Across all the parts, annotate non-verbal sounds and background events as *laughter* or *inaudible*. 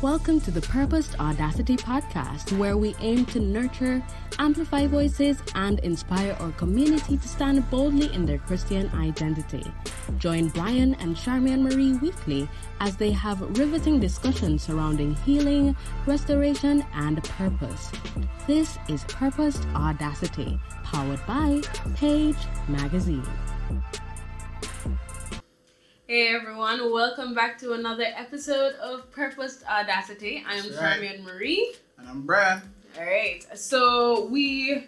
Welcome to the Purposed Audacity podcast, where we aim to nurture, amplify voices, and inspire our community to stand boldly in their Christian identity. Join Brian and Charmian Marie weekly as they have riveting discussions surrounding healing, restoration, and purpose. This is Purposed Audacity, powered by Page Magazine. Hey everyone, welcome back to another episode of Purposed Audacity. I'm right. Charmian Marie. And I'm Brian. Alright, so we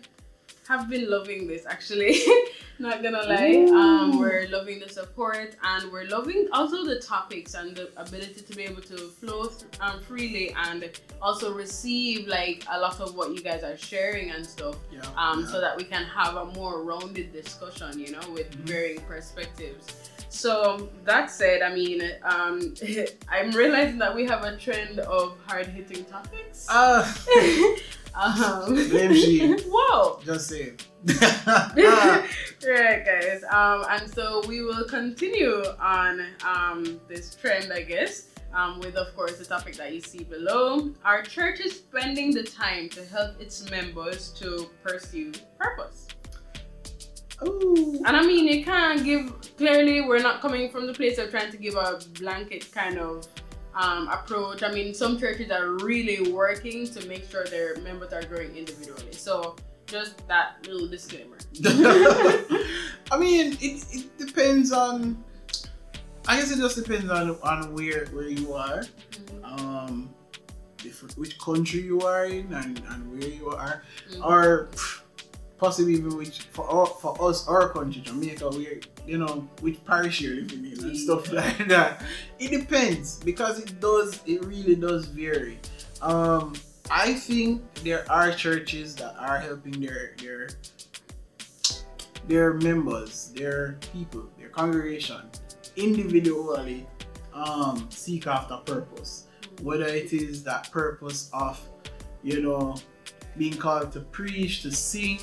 have been loving this actually. *laughs* Not gonna lie. Um, we're loving the support and we're loving also the topics and the ability to be able to flow th- um, freely and also receive like a lot of what you guys are sharing and stuff. Yeah. um, yeah. so that we can have a more rounded discussion, you know, with Mhm. varying perspectives. So that said, I mean, um, *laughs* I'm realizing that we have a trend of hard hitting topics. Ah, *laughs* um. *laughs* Whoa. just say it. right, guys. Um, and so we will continue on um, this trend, I guess. Um, with of course the topic that you see below. Our church is spending the time to help its members to pursue purpose. Ooh. And I mean, you can't give clearly. We're not coming from the place of trying to give a blanket kind of um, approach. I mean, some churches are really working to make sure their members are growing individually. So just that little disclaimer. *laughs* I mean, it, it depends on. I guess it just depends on on where where you are, um, if, which country you are in, and, and where you are, Mhm. or pff, possibly even which for our, for us our country Jamaica, where you know which parish you're living in and stuff *laughs* like that. It depends because it does it really does vary. Um, I think there are churches that are helping their their their members, their people, their congregation individually um, seek after purpose. Whether it is that purpose of, you know, being called to preach, to sing,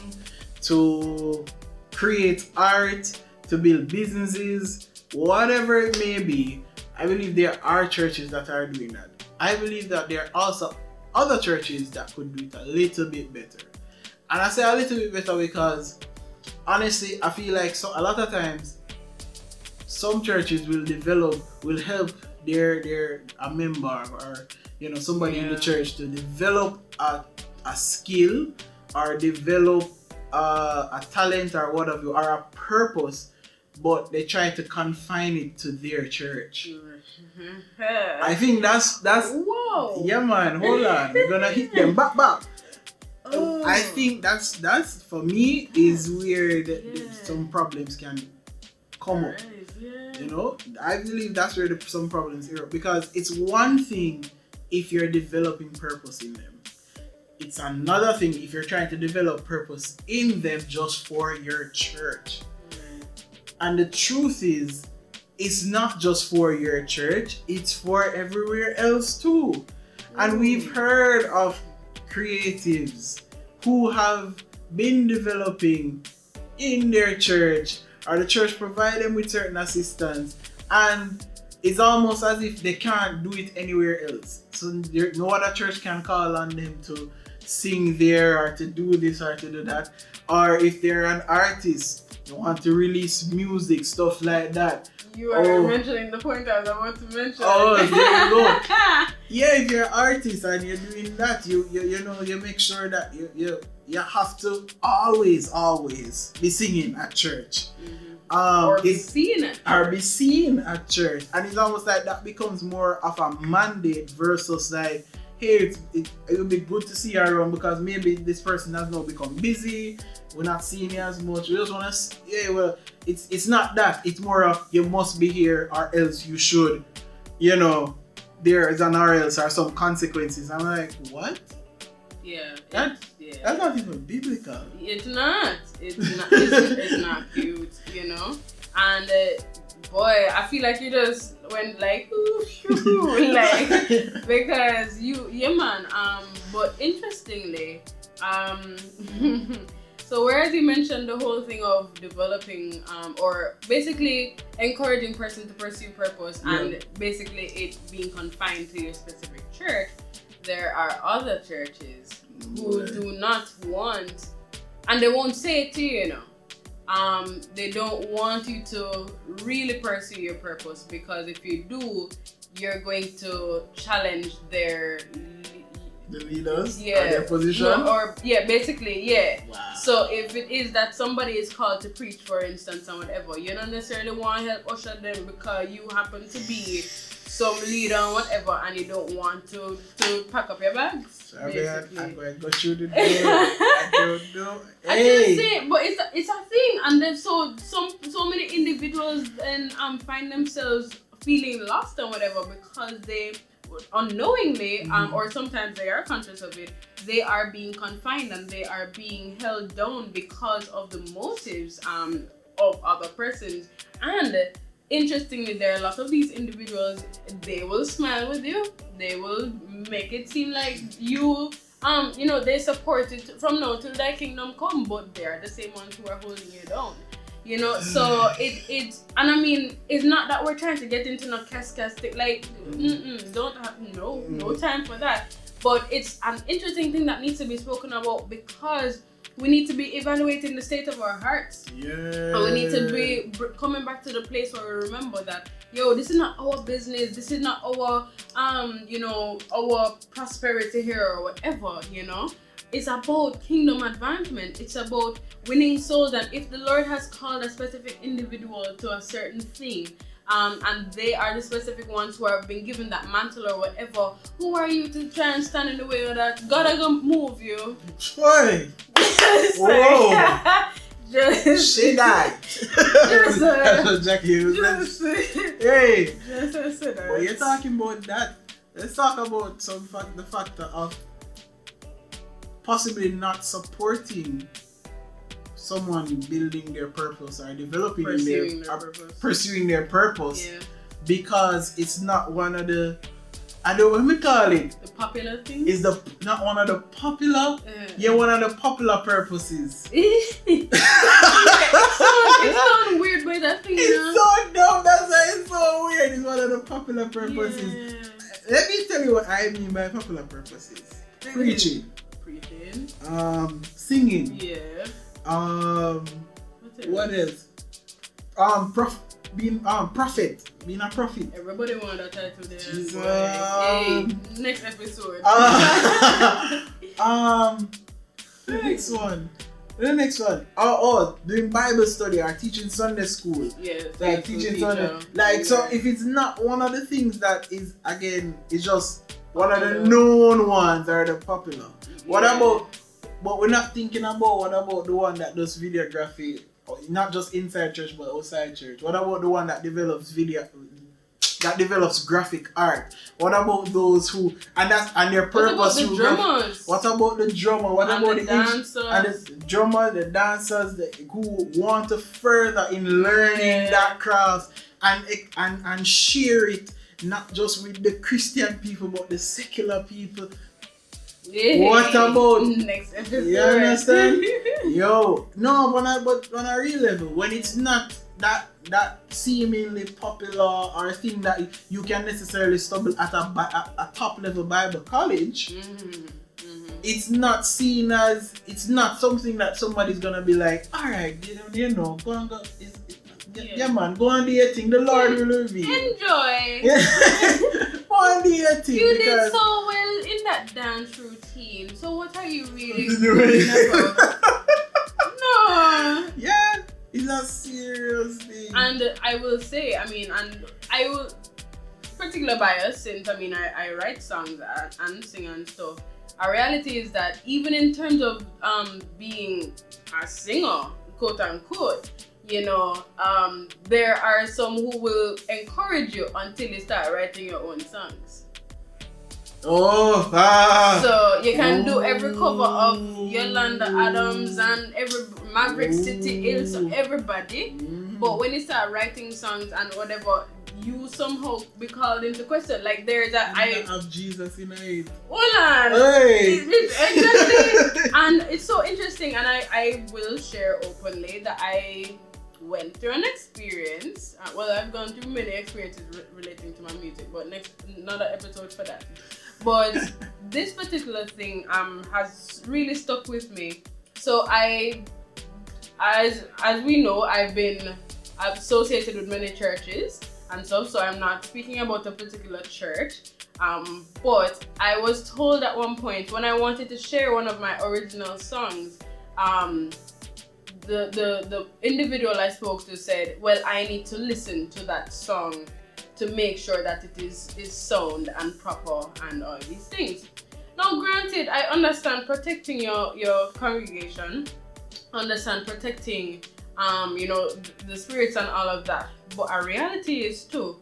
to create art, to build businesses, whatever it may be, I believe there are churches that are doing that. I believe that there are also other churches that could do it a little bit better. And I say a little bit better because honestly, I feel like so a lot of times some churches will develop, will help their their a member or you know somebody in the church to develop a, a skill or develop a, a talent or whatever or a purpose, but they try to confine it to their church. Mm-hmm. I think that's that's Whoa. yeah man, hold on. We're gonna hit them back back. Oh. I think that's that's for me is where the, Yeah. some problems can come up. Yeah. You know, I believe that's where the, some problems are because it's one thing if you're developing purpose in them. It's another thing if you're trying to develop purpose in them just for your church. And the truth is, it's not just for your church, it's for everywhere else too. And mm. we've heard of creatives who have been developing in their church, or the church provide them with certain assistance, and it's almost as if they can't do it anywhere else. So there, no other church can call on them to sing there or to do this or to do that. Or if they're an artist, they want to release music, stuff like that. You are Oh. mentioning the point I was about to mention. Oh, there you go. *laughs* Yeah, if you're an artist and you're doing that, you you, you know you make sure that you, you you have to always always be singing at church. Mhm. Um, or be seen it. or be seen at church, and it's almost like that becomes more of a mandate versus like, hey, it's, it, it would be good to see you around because maybe this person has now become busy. We're not seeing you as much. We just want to, yeah, well, it's it's not that. It's more of you must be here or else you should, you know, there is an or else or some consequences. I'm like, what? Yeah. That- yeah. That's not even biblical. It's not. It's not. It's, it's not cute, you know. And uh, boy, I feel like you just went like, ooh, shoo, *laughs* like because you, yeah, man. Um, but interestingly, um, *laughs* So whereas you mentioned the whole thing of developing um, or basically encouraging person to pursue purpose Yeah. and basically it being confined to your specific church, there are other churches who Yeah. do not want and they won't say it to you, you know. Um, they don't want you to really pursue your purpose because if you do, you're going to challenge their The leaders, yeah their position. No, or yeah, basically yeah. wow. So if it is that somebody is called to preach, for instance, or whatever, you don't necessarily want to help usher them because you happen to be some leader and whatever, and you don't want to to pack up your bags. So basically. I'm going to go through the door. I don't know. *laughs* I just say, but it's a, it's a thing, and then so some so many individuals then um find themselves feeling lost and whatever because they unknowingly um Mhm. or sometimes they are conscious of it they are being confined and they are being held down because of the motives um of other persons and interestingly there are a lot of these individuals they will smile with you they will make it seem like you um, you know, they support it from now till thy kingdom come, but they're the same ones who are holding you down. You know, so it it's and I mean, it's not that we're trying to get into no cascastic like, mm-mm, don't have no no time for that. But it's an interesting thing that needs to be spoken about because we need to be evaluating the state of our hearts. Yeah. And we need to be coming back to the place where we remember that, yo, this is not our business. This is not our, um, you know, our prosperity here or whatever, you know. It's about kingdom advancement. It's about winning souls. And if the Lord has called a specific individual to a certain thing, um, and they are the specific ones who have been given that mantle or whatever, who are you to try and stand in the way of that? God are gonna move you. Boy, Just Whoa. like- *laughs* just she died. Yes, sir. That's what Jackie Just, Hey, just said but you're talking about that. Let's talk about some fact, the factor of possibly not supporting someone building their purpose or developing in pursuing their, their uh, purpose. pursuing their purpose Yeah, because it's not one of the I don't what we call it the popular thing. is the not one of the popular Uh, yeah one of the popular purposes. It sounds it sound weird by that thing, it's so dumb that's why it's so weird. It's one of the popular purposes. Yeah. let me tell you what I mean by popular purposes. Preaching. Preaching. um singing. Yeah. um what else? Um prof being um prophet being a prophet Everybody want that title there. Jesus. Hey, next episode. Uh, *laughs* um, the next one. The next one. Oh, oh, doing Bible study or teaching Sunday school. yeah, Like teaching teacher. Sunday. Like so, if it's not one of the things that is again, it's just one of the known ones or the popular. What Yeah. about? But we're not thinking about what about the one that does videography, not just inside church but outside church. What about the one that develops video? That develops graphic art. What about those who and that's and their What about purpose? the drummers? What about the drummer? What and about the the, dancers? and the drummer, the dancers the, who want to further in learning Yeah. that craft and and and share it not just with the Christian people but the secular people. What about- *laughs* next episode? You understand? *laughs* Yo, no, but on a, but on a real level, when it's not that that seemingly popular or thing that you can necessarily stumble at a, a, a top level Bible college, Mhm, mhm. it's not seen as it's not something that somebody's gonna be like, all right, you know, you know go and go. It's, it, yeah. Yeah. man, go and do your thing. The Lord will reveal. Enjoy. Yeah. *laughs* go and do your thing You did so well that dance routine. So what are you really Doing-? *laughs* *laughs* No. yeah, it's a serious thing. And I will say, I mean, and I will particular bias since I mean I, I write songs and, and sing and stuff. A reality is that even in terms of um being a singer, quote unquote, you know, um, there are some who will encourage you until you start writing your own songs. Oh, ah. So you can do every cover of Ooh. Yolanda Adams and every Maverick City Hills, Ooh. everybody. Mhm. But when you start writing songs and whatever, you somehow be called into question. Like there's a I have Jesus in it. Hold on. Hey. It- it- exactly. *laughs* and it's so interesting, and I I will share openly that I went through an experience. Uh, well, I've gone through many experiences re- relating to my music, but next another episode for that. But this particular thing um has really stuck with me. So I, as as we know, I've been associated with many churches and stuff. So I'm not speaking about a particular church. Um, but I was told at one point when I wanted to share one of my original songs, um, the, the the individual I spoke to said, "Well, I need to listen to that song to make sure that it is is sound and proper and all these things." Now, granted, I understand protecting your your congregation, understand protecting, um, you know, the spirits and all of that. But a reality is too.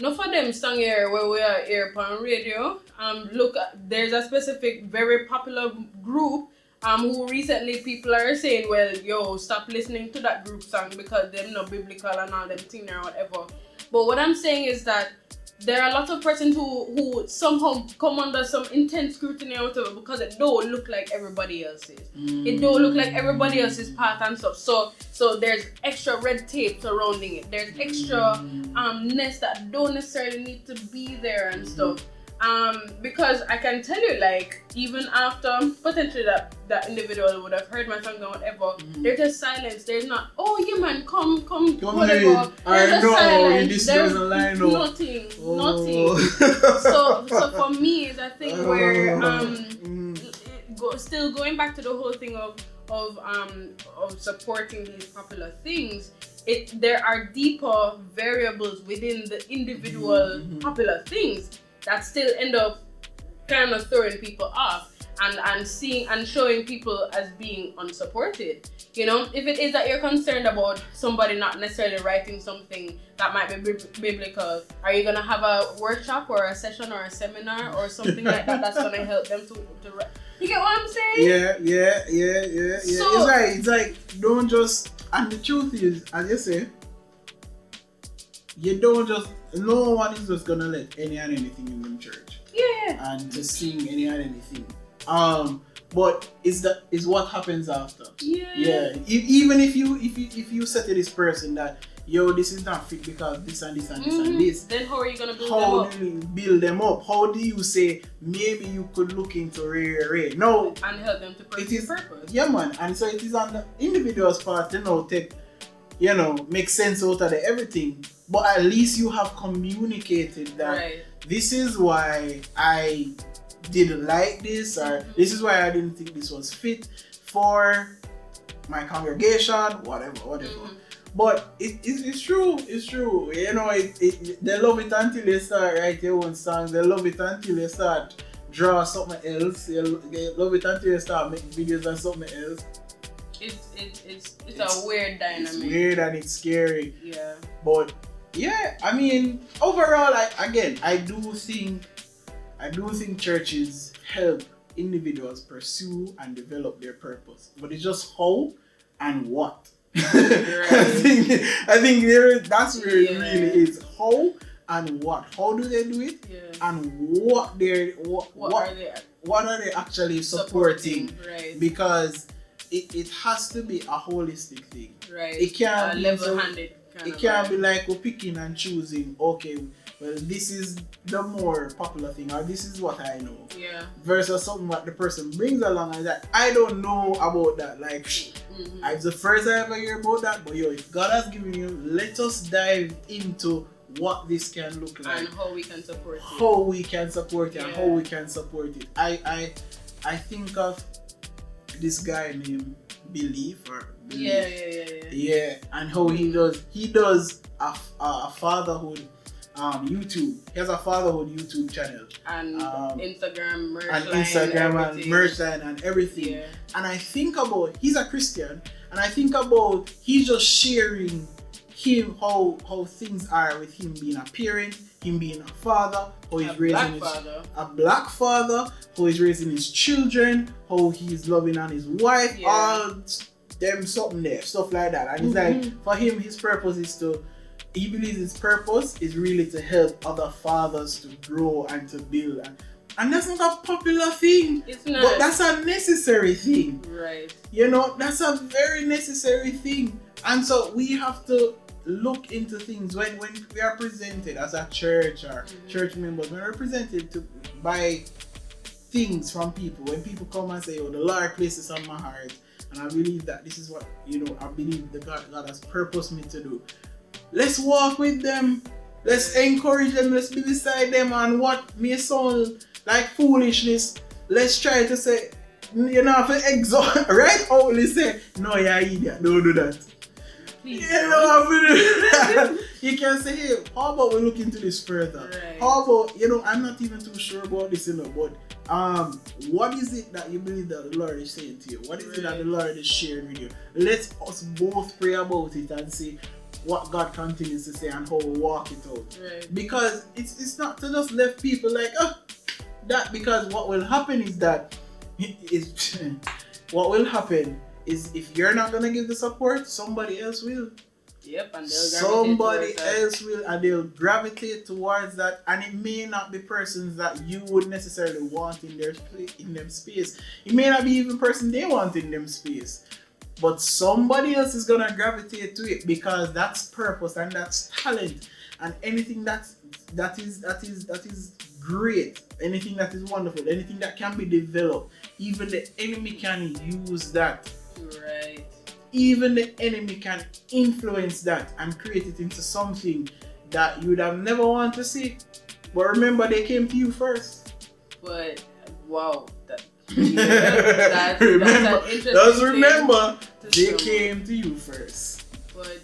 No for them song here where we are here on radio. Um, look, there's a specific very popular group um who recently people are saying, well, yo, stop listening to that group song because they're not biblical and all them thing or whatever. But what I'm saying is that there are a lot of persons who who somehow come under some intense scrutiny or whatever because it don't look like everybody else's. It don't look like everybody else's path and stuff. So so there's extra red tape surrounding it. There's extra um ness that don't necessarily need to be there and stuff. Um, because I can tell you, like, even after potentially that that individual would have heard my song and whatever, there's just silence. There's not, oh yeah, man, come, come, Come whatever. I There's just know, silence. this There's doesn't line up. nothing, nothing. Oh. So, so for me, it's a thing *laughs* where um Mm. go, still going back to the whole thing of of um of supporting these popular things it there are deeper variables within the individual Mhm. popular things that still end up kind of throwing people off and and seeing and showing people as being unsupported you know? If it is that you're concerned about somebody not necessarily writing something that might be bib- biblical are you gonna have a workshop or a session or a seminar or something like that that's gonna help them to, to write? You get what i'm saying? Yeah, yeah, yeah, yeah, yeah. So- it's like it's like don't just and the truth is, as you say, you don't just no one is just gonna let any and anything in the church yeah and to sing any and anything. Um, but it's that is what happens after. yeah Yeah, e- even if you if you if you say to this person that yo this is not fit because this and this and this Mhm. and this, then how are you gonna build them how up do you build them up? How do you say maybe you could look into Ray Ray Ray? No, and help them to It is- purpose yeah, man. And so it is on the individual's part to know take, you know, make sense out of the everything. But at least you have communicated that right this is why I didn't like this, or Mhm. this is why I didn't think this was fit for my congregation, whatever, whatever. Mhm. But it, it, it's true, it's true. You know, it, it, they love it until they start write their own songs. They love it until they start draw something else. They, lo- love it until they start making videos and something else. It's it's it's it's, It's- a weird dynamic It's weird and it's scary. yeah But yeah, I mean, overall, I again, I do think, I do think churches help individuals pursue and develop their purpose. But it's just how and what. *laughs* I think, I think there, that's where it really is. How and what? How do they do it? yeah And what they're what what, what are they what are they actually supporting? right Because it, it has to be a holistic thing. right it can't uh, be level-handed kind It can't be like we're picking and choosing. Okay, well, this is the more popular thing, or this is what I know. yeah Versus something what the person brings along and that I don't know about that. Like, Mhm. it's the first I ever hear about that. But yo, if God has given you, let us dive into what this can look like, and how we can support it how we can support it, and how we can support it. I I I think of this guy named Beleaf or Beleaf. yeah yeah yeah yeah Yeah, and how he does he does a, a fatherhood um YouTube. He has a fatherhood YouTube channel and Um, Instagram merch and line, Instagram and everything. merch line and everything. yeah And I think about he's a Christian, and I think about he's just sharing him how how things are with him being a parent, him being a father, how he's a raising black his father a black father, how he's raising his children, how he's loving on his wife, Yeah. all them something there, stuff like that. And it's Mhm. like for him, his purpose is to he believes his purpose is really to help other fathers to grow and to build. And, and that's not a popular thing. It's not. But that's a necessary thing. right. You know, that's a very necessary thing. And so we have to look into things when, when we are presented as a church or Mhm. church members, when we're presented to by things from people, when people come and say, Oh, the Lord places on my heart, and I believe that this is what you know, I believe the God God has purposed me to do. Let's walk with them. Let's encourage them. Let's be beside them. And what may sound like foolishness, let's try to say, you know, *laughs* for exalt, right? Only say, no, you're idiot. Don't do that. Please. You know, I'm gonna do *laughs* that. you can say, hey, how about we look into this further? Right. How about, you know, I'm not even too sure about this, you know, but um, what is it that you believe that the Lord is saying to you? What is it that the Lord is sharing with you? Let us both pray about it and see what God continues to say and how we walk it out. Right. Because it's it's not to just left people like oh that because what will happen is that *laughs* is *laughs* what will happen is if you're not gonna give the support, somebody else will. Yep. And they'll Somebody else will and they'll gravitate towards that and it may not be persons that you would necessarily want in their in them space. It may not be even person they want in them space. But somebody else is gonna gravitate to it because that's purpose and that's talent and anything that's that is that is that is great, anything that is wonderful, anything that can be developed, even the enemy can use that Right. even the enemy can influence that and create it into something that you would have never want to see. But remember, they came to you first. But wow. That, *laughs* that, that's remember, interesting remember, they came to you first. But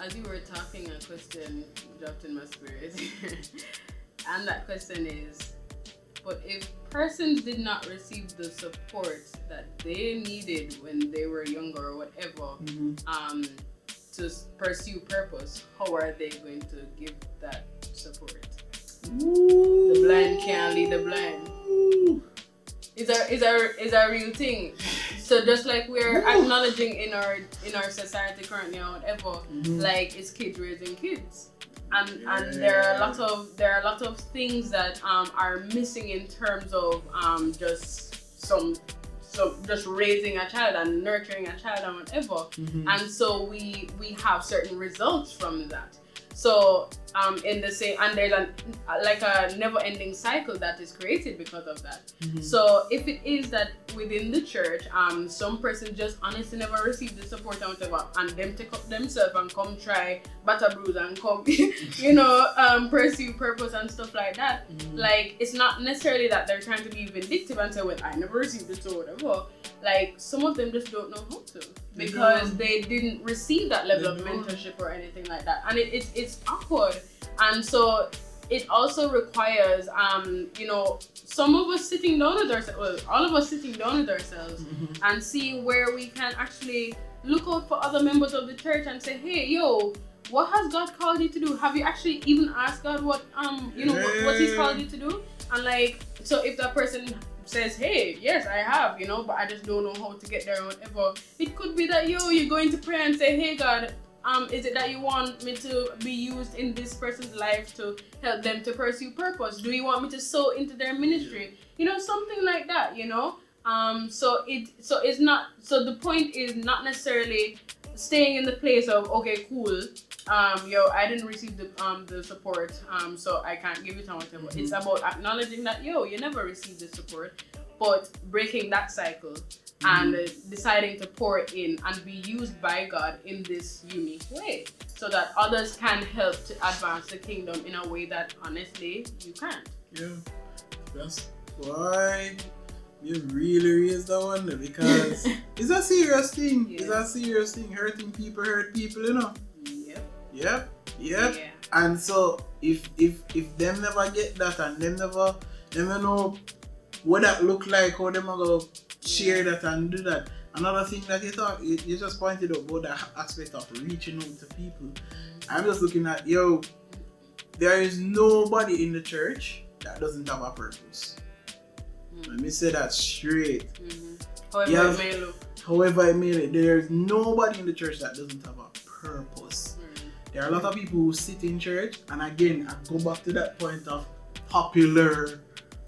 as you were talking, a question dropped in my spirit. *laughs* and that question is But if persons did not receive the support that they needed when they were younger or whatever, um, to pursue purpose, how are they going to give that support? The blind can't lead the blind. Is a is a is a real thing. So just like we're Ooh. acknowledging in our in our society currently or whatever, Mhm. like it's kids raising kids and and there are a lot of there are a lot of things that um, are missing in terms of um, just some so just raising a child and nurturing a child and whatever Mhm. and so we we have certain results from that so um in the same and there's an like a never ending cycle that is created because of that Mhm. so if it is that within the church, um, some person just honestly never received the support and whatever, and them take up themselves and come try butter bruise and come, *laughs* you know, um, pursue purpose and stuff like that. Mhm. Like it's not necessarily that they're trying to be vindictive and say, "Well, I never received this or whatever." Like some of them just don't know how to because don't. they didn't receive that level They of don't. mentorship or anything like that, and it, it's it's awkward. And so it also requires, um, you know, some of us sitting down with ourselves, well, all of us sitting down with ourselves Mhm. and see where we can actually look out for other members of the church and say, hey, yo, what has God called you to do? Have you actually even asked God what, um, you know, what, what He's called you to do? And like, so if that person says, hey, yes, I have, you know, but I just don't know how to get there or whatever, it could be that, yo, you're going to pray and say, hey, God, um, is it that you want me to be used in this person's life to help them to pursue purpose? Do you want me to sow into their ministry? You know, something like that, you know? Um, so it so it's not so the point is not necessarily staying in the place of okay, cool. Um, yo, I didn't receive the um the support, um, so I can't give it on whatever. Mhm. It's about acknowledging that yo, you never received the support, but breaking that cycle and deciding to pour in and be used by God in this unique way so that others can help to advance the kingdom in a way that honestly you can't. Yeah, that's why you really raise that one because *laughs* it's a serious thing. It's Yeah. a serious thing. Hurting people hurt people, you know. Yep. Yep, yep. Yeah. And so if if if them never get that and them never never know what that look like, how them are gonna share that and do that. Another thing that you thought you, you just pointed out about the aspect of reaching out to people. I'm just looking at yo, there is nobody in the church that doesn't have a purpose. Mm. Let me say that straight. Mhm. However Yeah. it may look. However I made it, there's nobody in the church that doesn't have a purpose. Mm. There are a lot of people who sit in church, and again, I go back to that point of popular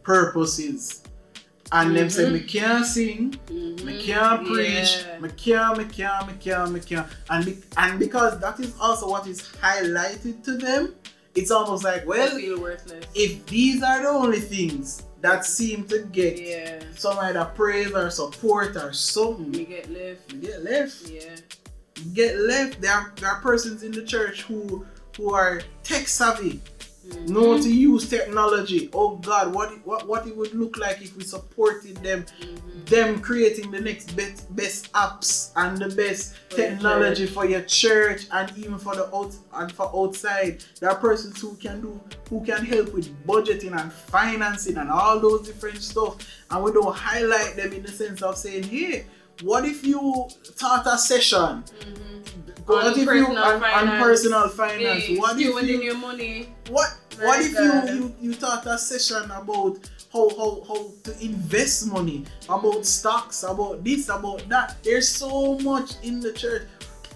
purposes. And them say, me can't sing, Mhm. me can't preach, Yeah. me can't, me can't, me can't, me can't. And, be- and because that is also what is highlighted to them, it's almost like, well, feel worthless. if these are the only things that seem to get yeah. some either praise or support or something, You get left. you get left. Yeah. You get left. There are, there are persons in the church who who are tech savvy, Know to use technology. Oh God, what it, what what it would look like if we supported them, Mhm. them creating the next best best apps and the best For your technology for your church and even for the out and for outside. There are persons who can do who can help with budgeting and financing and all those different stuff. And we don't highlight them in the sense of saying, hey, what if you taught a session? Mhm. What On if you personal on, on finance. personal finance? Yeah, what if you your money. what My what if God. you, you you taught a session about how how how to invest money, about stocks, about this, about that? There's so much in the church.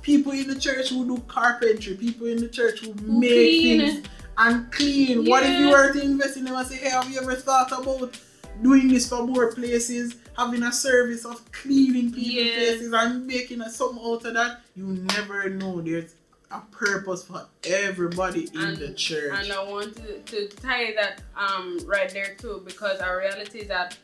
People in the church who do carpentry, people in the church who, Who make clean. things and clean. What if you were to invest in them and say, hey, have you ever thought about doing this for more places, having a service of cleaning people's places and making a something out of that? You never know. There's a purpose for everybody in And- the church. And I want to, to tie that um right there too because our reality is that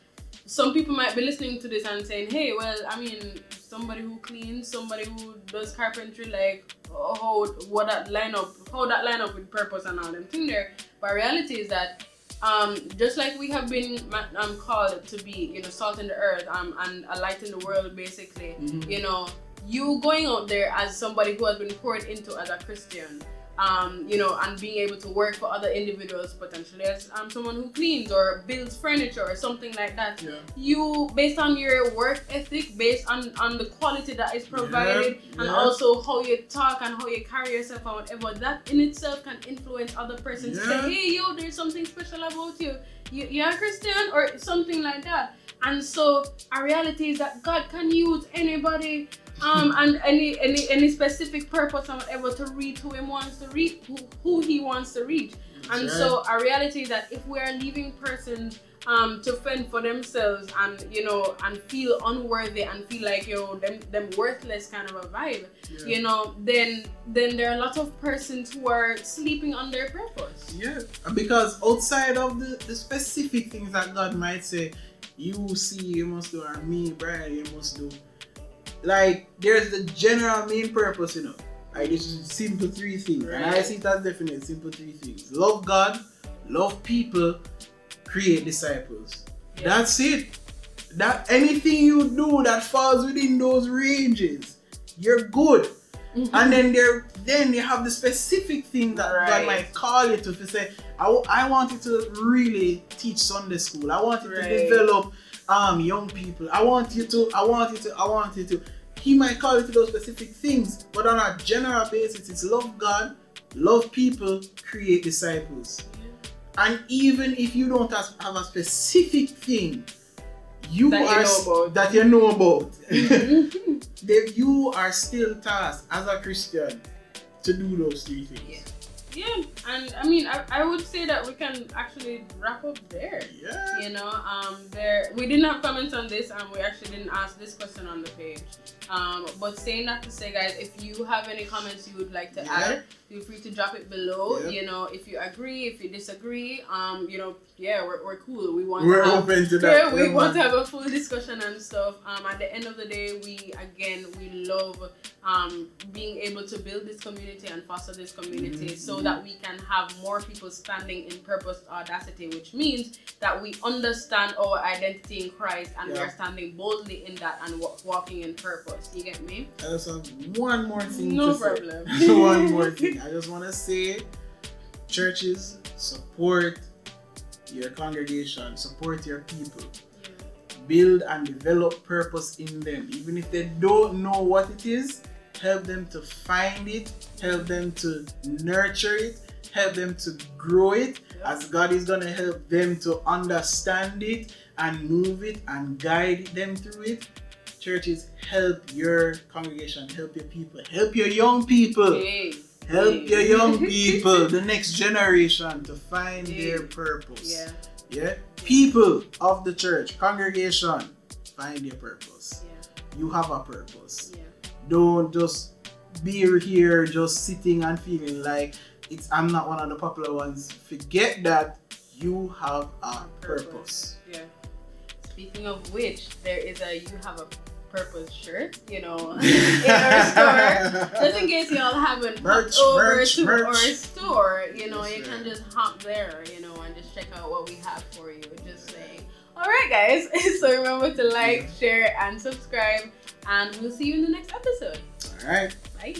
some people might be listening to this and saying, hey, well, I mean, somebody who cleans, somebody who does carpentry, like oh, how what that line up, how that line up with purpose and all them thing there. But reality is that um, just like we have been um, called to be, you know, salt in the earth um, and a light in the world, basically, Mhm. you know, you going out there as somebody who has been poured into as a Christian, um, you know, and being able to work for other individuals, potentially as um, someone who cleans or builds furniture or something like that. Yeah. You, based on your work ethic, based on on the quality that is provided, and yeah. also how you talk and how you carry yourself and whatever, that in itself can influence other persons to say, hey, yo, there's something special about you. you. You're a Christian or something like that. And so our reality is that God can use anybody um and any any any specific purpose or whatever to reach who he wants to reach who, who he wants to reach. And That's so our reality is that if we are leaving persons um to fend for themselves and you know and feel unworthy and feel like you know them them worthless kind of a vibe, Yeah. you know, then then there are a lot of persons who are sleeping on their purpose. Yeah, because outside of the, the specific things that God might say, you see, you must do, or me, Brian, you must do. Like, there's the general main purpose, you know. Like, this is simple three things. And I see it as definite simple three things love God, love people, create disciples. Yeah. That's it. That anything you do that falls within those ranges, you're good. Mm-hmm. and then there then you have the specific thing that Right. God might call you to, to say I, want you to really teach Sunday school I want you to develop um young people I want you to I want you to I want you to he might call you to those specific things but on a general basis it's love God love people create disciples and even if you don't have a specific thing you That you are know about. that you know about *laughs* Mm-hmm. You are still tasked as a Christian to do those three things. Yeah, and I mean, I, I would say that we can actually wrap up there. Yeah. You know, um, there we didn't have comments on this, and we actually didn't ask this question on the page. Um, but saying that to say, guys, if you have any comments you would like to Yeah. add, feel free to drop it below. Yeah. You know, if you agree, if you disagree, um, you know, yeah, we're, we're cool. We want We're to have, open to *laughs* that. yeah, we Yeah, want to have a full discussion and stuff. Um, at the end of the day, we again we love um being able to build this community and foster this community Mhm. so that we can have more people standing in purpose audacity, which means that we understand our identity in Christ and we're standing boldly in that and wa- walking in purpose. You get me? I just have one more thing No problem. *laughs* one more thing. I just want to say, churches support your congregation, support your people. Build and develop purpose in them. Even if they don't know what it is, help them to find it, help them to nurture it, help them to grow it, as God is going to help them to understand it and move it and guide them through it. Churches, help your congregation, help your people, help your young people, Hey. help your young *laughs* people, the next generation, to find Yeah. their purpose. Yeah. Yeah. People of the church, congregation, find your purpose. Yeah. You have a purpose. Yeah. Don't just be here just sitting and feeling like it's I'm not one of the popular ones. Forget that you have a purpose. Yeah. Speaking of which, there is a you have a purpose shirt, you know, *laughs* in our *laughs* store. Just in case y'all haven't Merch, over merch, to merch. our store, you know, Yes, you can just hop there, you know, and just check out what we have for you. Just saying. Alright guys, *laughs* so remember to like, share, and subscribe, and we'll see you in the next episode. All right. Bye.